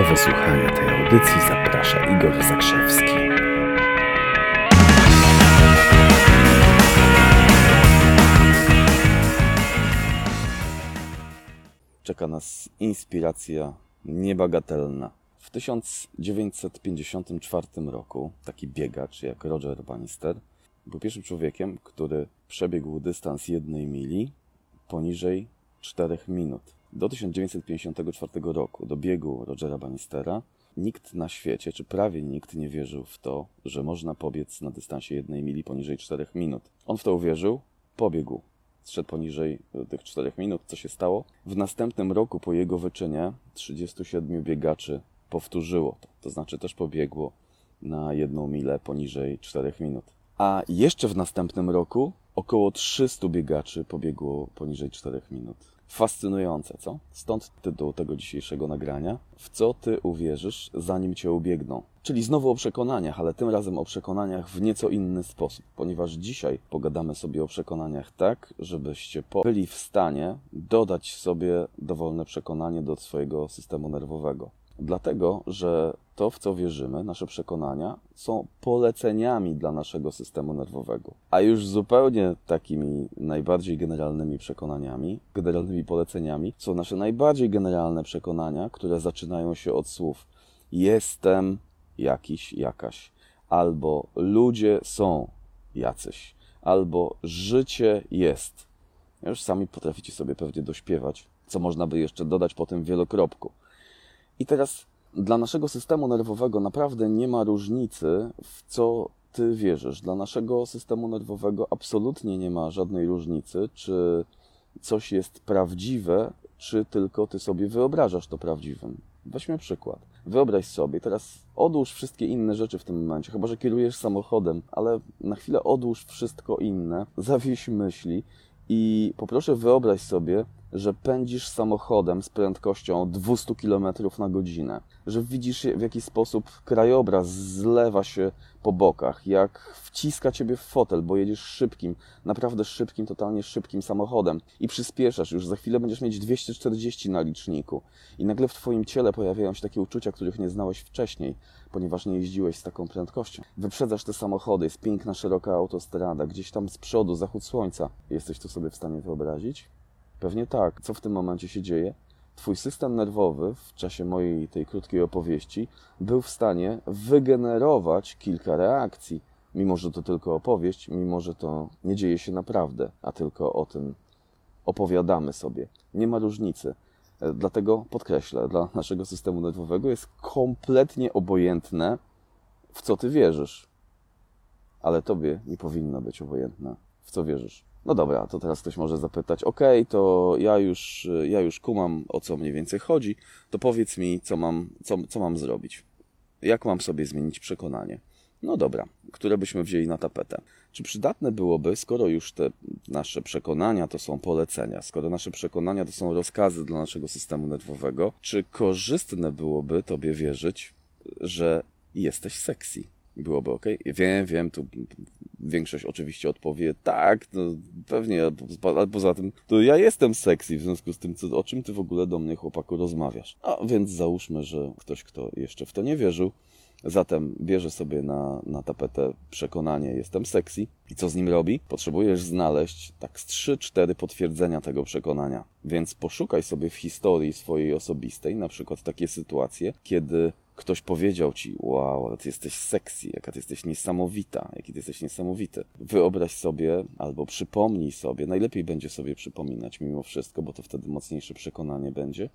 Do wysłuchania tej audycji zaprasza Igor Zakrzewski. Czeka nas inspiracja niebagatelna. W 1954 roku taki biegacz jak Roger Bannister był pierwszym człowiekiem, który przebiegł dystans jednej mili poniżej 4 minut. Do 1954 roku, do biegu Rogera Bannistera, nikt na świecie, czy prawie nikt nie wierzył w to, że można pobiec na dystansie jednej mili poniżej 4 minut. On w to uwierzył, pobiegł. Zszedł poniżej tych 4 minut. Co się stało? W następnym roku po jego wyczynie 37 biegaczy powtórzyło to. To znaczy też pobiegło na jedną milę poniżej 4 minut. A jeszcze w następnym roku około 300 biegaczy pobiegło poniżej 4 minut. Fascynujące, co? Stąd tytuł tego dzisiejszego nagrania. W co ty uwierzysz, zanim cię ubiegną? Czyli znowu o przekonaniach, ale tym razem o przekonaniach w nieco inny sposób, ponieważ dzisiaj pogadamy sobie o przekonaniach tak, żebyście byli w stanie dodać sobie dowolne przekonanie do swojego systemu nerwowego. Dlatego, że to, w co wierzymy, nasze przekonania, są poleceniami dla naszego systemu nerwowego. A już zupełnie takimi najbardziej generalnymi przekonaniami, generalnymi poleceniami są nasze najbardziej generalne przekonania, które zaczynają się od słów jestem jakiś, jakaś, albo ludzie są jacyś, albo życie jest. Już sami potraficie sobie pewnie dośpiewać, co można by jeszcze dodać po tym wielokropku. I teraz dla naszego systemu nerwowego naprawdę nie ma różnicy, w co ty wierzysz. Dla naszego systemu nerwowego absolutnie nie ma żadnej różnicy, czy coś jest prawdziwe, czy tylko ty sobie wyobrażasz to prawdziwym. Weźmy przykład. Wyobraź sobie, teraz odłóż wszystkie inne rzeczy w tym momencie, chyba że kierujesz samochodem, ale na chwilę odłóż wszystko inne, zawieś myśli i poproszę wyobraź sobie, że pędzisz samochodem z prędkością 200 km na godzinę, że widzisz w jaki sposób krajobraz zlewa się po bokach, jak wciska ciebie w fotel, bo jedziesz szybkim, naprawdę szybkim, totalnie szybkim samochodem i przyspieszasz, już za chwilę będziesz mieć 240 na liczniku i nagle w twoim ciele pojawiają się takie uczucia, których nie znałeś wcześniej, ponieważ nie jeździłeś z taką prędkością. Wyprzedzasz te samochody, jest piękna, szeroka autostrada, gdzieś tam z przodu, zachód słońca. Jesteś to sobie w stanie wyobrazić? Pewnie tak. Co w tym momencie się dzieje? Twój system nerwowy w czasie mojej tej krótkiej opowieści był w stanie wygenerować kilka reakcji, mimo że to tylko opowieść, mimo że to nie dzieje się naprawdę, a tylko o tym opowiadamy sobie. Nie ma różnicy. Dlatego podkreślę, dla naszego systemu nerwowego jest kompletnie obojętne, w co ty wierzysz. Ale tobie nie powinno być obojętne, w co wierzysz. No dobra, to teraz ktoś może zapytać, ok, to ja już, ja już kumam, o co mniej więcej chodzi, to powiedz mi, co mam, co, co mam zrobić. Jak mam sobie zmienić przekonanie? No dobra, które byśmy wzięli na tapetę. Czy przydatne byłoby, skoro już te nasze przekonania to są polecenia, skoro nasze przekonania to są rozkazy dla naszego systemu nerwowego, czy korzystne byłoby Tobie wierzyć, że jesteś sexy? Byłoby ok? Wiem, wiem, tu większość oczywiście odpowie tak, no pewnie, ale poza tym to ja jestem sexy, w związku z tym, co, o czym ty w ogóle do mnie, chłopaku, rozmawiasz. A więc załóżmy, że ktoś, kto jeszcze w to nie wierzył, Zatem bierze sobie na, na tapetę przekonanie, jestem sexy. I co z nim robi? Potrzebujesz znaleźć tak z 3-4 potwierdzenia tego przekonania. Więc poszukaj sobie w historii swojej osobistej, na przykład takie sytuacje, kiedy ktoś powiedział ci, wow, ty jesteś sexy, jaka ty jesteś niesamowita, jaki ty jesteś niesamowity. Wyobraź sobie albo przypomnij sobie, najlepiej będzie sobie przypominać mimo wszystko, bo to wtedy mocniejsze przekonanie będzie,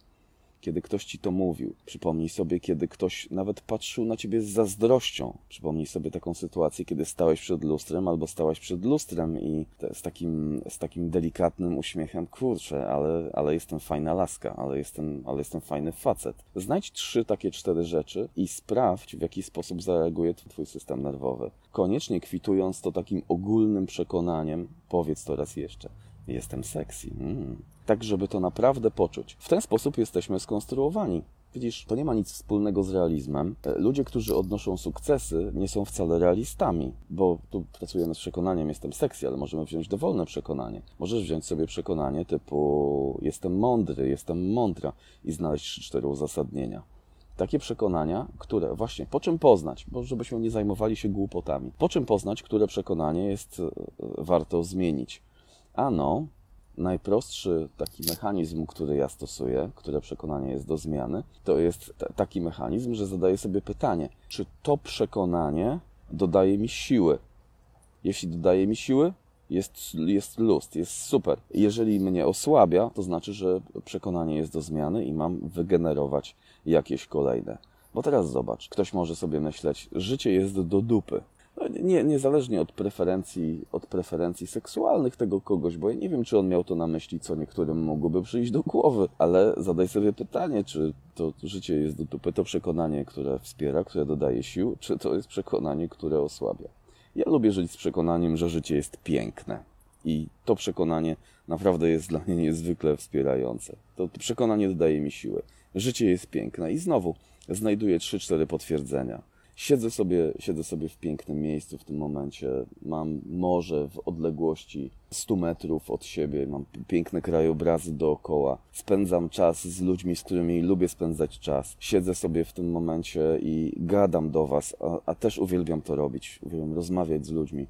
kiedy ktoś ci to mówił. Przypomnij sobie, kiedy ktoś nawet patrzył na ciebie z zazdrością. Przypomnij sobie taką sytuację, kiedy stałeś przed lustrem albo stałaś przed lustrem i z takim, z takim delikatnym uśmiechem, kurczę, ale, ale jestem fajna laska, ale jestem, ale jestem fajny facet. Znajdź trzy takie cztery rzeczy i sprawdź, w jaki sposób zareaguje twój system nerwowy. Koniecznie kwitując to takim ogólnym przekonaniem, powiedz to raz jeszcze. Jestem sexy. Mm tak żeby to naprawdę poczuć. W ten sposób jesteśmy skonstruowani. Widzisz, to nie ma nic wspólnego z realizmem. E, ludzie, którzy odnoszą sukcesy, nie są wcale realistami, bo tu pracujemy z przekonaniem, jestem sexy, ale możemy wziąć dowolne przekonanie. Możesz wziąć sobie przekonanie typu jestem mądry, jestem mądra i znaleźć 3-4 uzasadnienia. takie przekonania, które właśnie po czym poznać, bo żebyśmy nie zajmowali się głupotami, po czym poznać, które przekonanie jest e, warto zmienić. Ano, najprostszy taki mechanizm, który ja stosuję, które przekonanie jest do zmiany, to jest taki mechanizm, że zadaję sobie pytanie, czy to przekonanie dodaje mi siły. Jeśli dodaje mi siły, jest, jest lust, jest super. Jeżeli mnie osłabia, to znaczy, że przekonanie jest do zmiany i mam wygenerować jakieś kolejne. Bo teraz zobacz, ktoś może sobie myśleć, życie jest do dupy. No, nie, niezależnie od preferencji, od preferencji seksualnych tego kogoś, bo ja nie wiem, czy on miał to na myśli, co niektórym mogłoby przyjść do głowy, ale zadaj sobie pytanie, czy to życie jest do dupy, to przekonanie, które wspiera, które dodaje sił, czy to jest przekonanie, które osłabia. Ja lubię żyć z przekonaniem, że życie jest piękne. I to przekonanie naprawdę jest dla mnie niezwykle wspierające. To przekonanie dodaje mi siły. Życie jest piękne. I znowu znajduję 3-4 potwierdzenia. Siedzę sobie, siedzę sobie w pięknym miejscu w tym momencie. Mam morze w odległości 100 metrów od siebie. Mam piękne krajobrazy dookoła. Spędzam czas z ludźmi, z którymi lubię spędzać czas. Siedzę sobie w tym momencie i gadam do Was, a, a też uwielbiam to robić. Uwielbiam rozmawiać z ludźmi.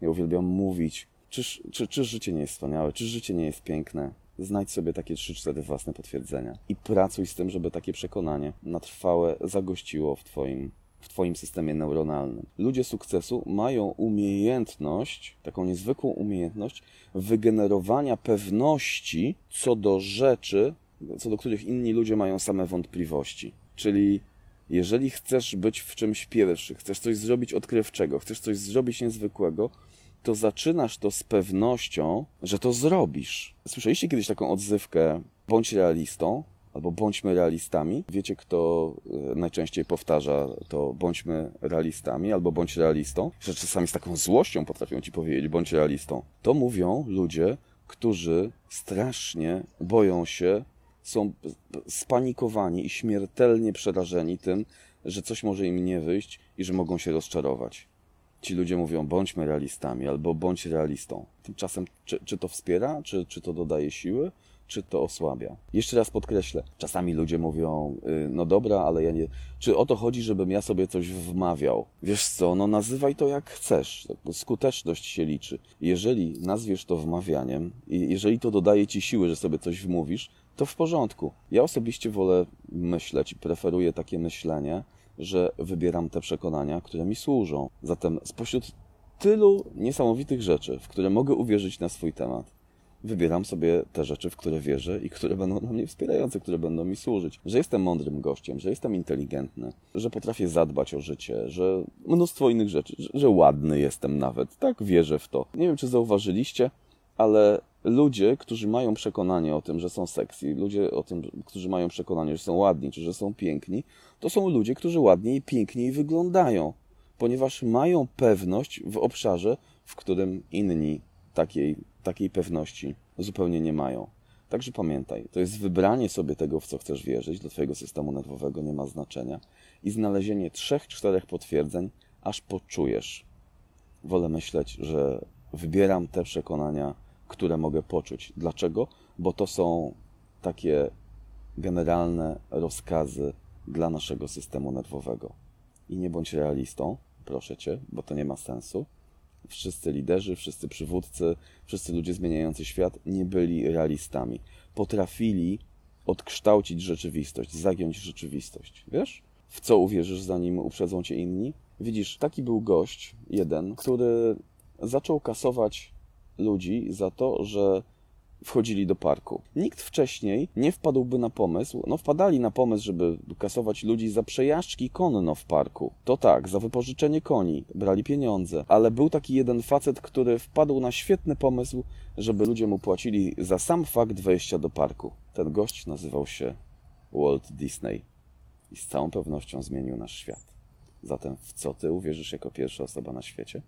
Ja uwielbiam mówić. Czyż, czy, czy życie nie jest wspaniałe? Czy życie nie jest piękne? Znajdź sobie takie 3-4 własne potwierdzenia i pracuj z tym, żeby takie przekonanie na trwałe zagościło w Twoim w Twoim systemie neuronalnym. Ludzie sukcesu mają umiejętność, taką niezwykłą umiejętność wygenerowania pewności co do rzeczy, co do których inni ludzie mają same wątpliwości. Czyli jeżeli chcesz być w czymś pierwszy, chcesz coś zrobić odkrywczego, chcesz coś zrobić niezwykłego, to zaczynasz to z pewnością, że to zrobisz. Słyszeliście kiedyś taką odzywkę bądź realistą, albo bądźmy realistami. Wiecie, kto e, najczęściej powtarza to bądźmy realistami, albo bądź realistą, że czasami z taką złością potrafią ci powiedzieć bądź realistą. To mówią ludzie, którzy strasznie boją się, są spanikowani i śmiertelnie przerażeni tym, że coś może im nie wyjść i że mogą się rozczarować. Ci ludzie mówią, bądźmy realistami albo bądź realistą. Tymczasem, czy, czy to wspiera, czy, czy to dodaje siły, czy to osłabia. Jeszcze raz podkreślę, czasami ludzie mówią, y, no dobra, ale ja nie. Czy o to chodzi, żebym ja sobie coś wmawiał? Wiesz co, no nazywaj to jak chcesz. Skuteczność się liczy. Jeżeli nazwiesz to wmawianiem i jeżeli to dodaje ci siły, że sobie coś wmówisz, to w porządku. Ja osobiście wolę myśleć i preferuję takie myślenie, że wybieram te przekonania, które mi służą. Zatem spośród tylu niesamowitych rzeczy, w które mogę uwierzyć na swój temat, wybieram sobie te rzeczy, w które wierzę i które będą dla mnie wspierające, które będą mi służyć. Że jestem mądrym gościem, że jestem inteligentny, że potrafię zadbać o życie, że mnóstwo innych rzeczy, że, ładny jestem nawet. Tak, wierzę w to. Nie wiem, czy zauważyliście, ale ludzie, którzy mają przekonanie o tym, że są sexy, ludzie o tym, którzy mają przekonanie, że są ładni, czy że są piękni, to są ludzie, którzy ładniej i piękniej wyglądają, ponieważ mają pewność w obszarze, w którym inni takiej, takiej pewności zupełnie nie mają. Także pamiętaj, to jest wybranie sobie tego, w co chcesz wierzyć, dla Twojego systemu nerwowego nie ma znaczenia i znalezienie trzech, czterech potwierdzeń, aż poczujesz. Wolę myśleć, że wybieram te przekonania, które mogę poczuć. Dlaczego? Bo to są takie generalne rozkazy dla naszego systemu nerwowego. I nie bądź realistą, proszę cię, bo to nie ma sensu. Wszyscy liderzy, wszyscy przywódcy, wszyscy ludzie zmieniający świat nie byli realistami. Potrafili odkształcić rzeczywistość, zagiąć rzeczywistość. Wiesz? W co uwierzysz, zanim uprzedzą cię inni? Widzisz, taki był gość, jeden, który zaczął kasować ludzi za to, że wchodzili do parku. Nikt wcześniej nie wpadłby na pomysł, no wpadali na pomysł, żeby kasować ludzi za przejażdżki konno w parku. To tak, za wypożyczenie koni, brali pieniądze, ale był taki jeden facet, który wpadł na świetny pomysł, żeby ludzie mu płacili za sam fakt wejścia do parku. Ten gość nazywał się Walt Disney i z całą pewnością zmienił nasz świat. Zatem w co ty uwierzysz jako pierwsza osoba na świecie?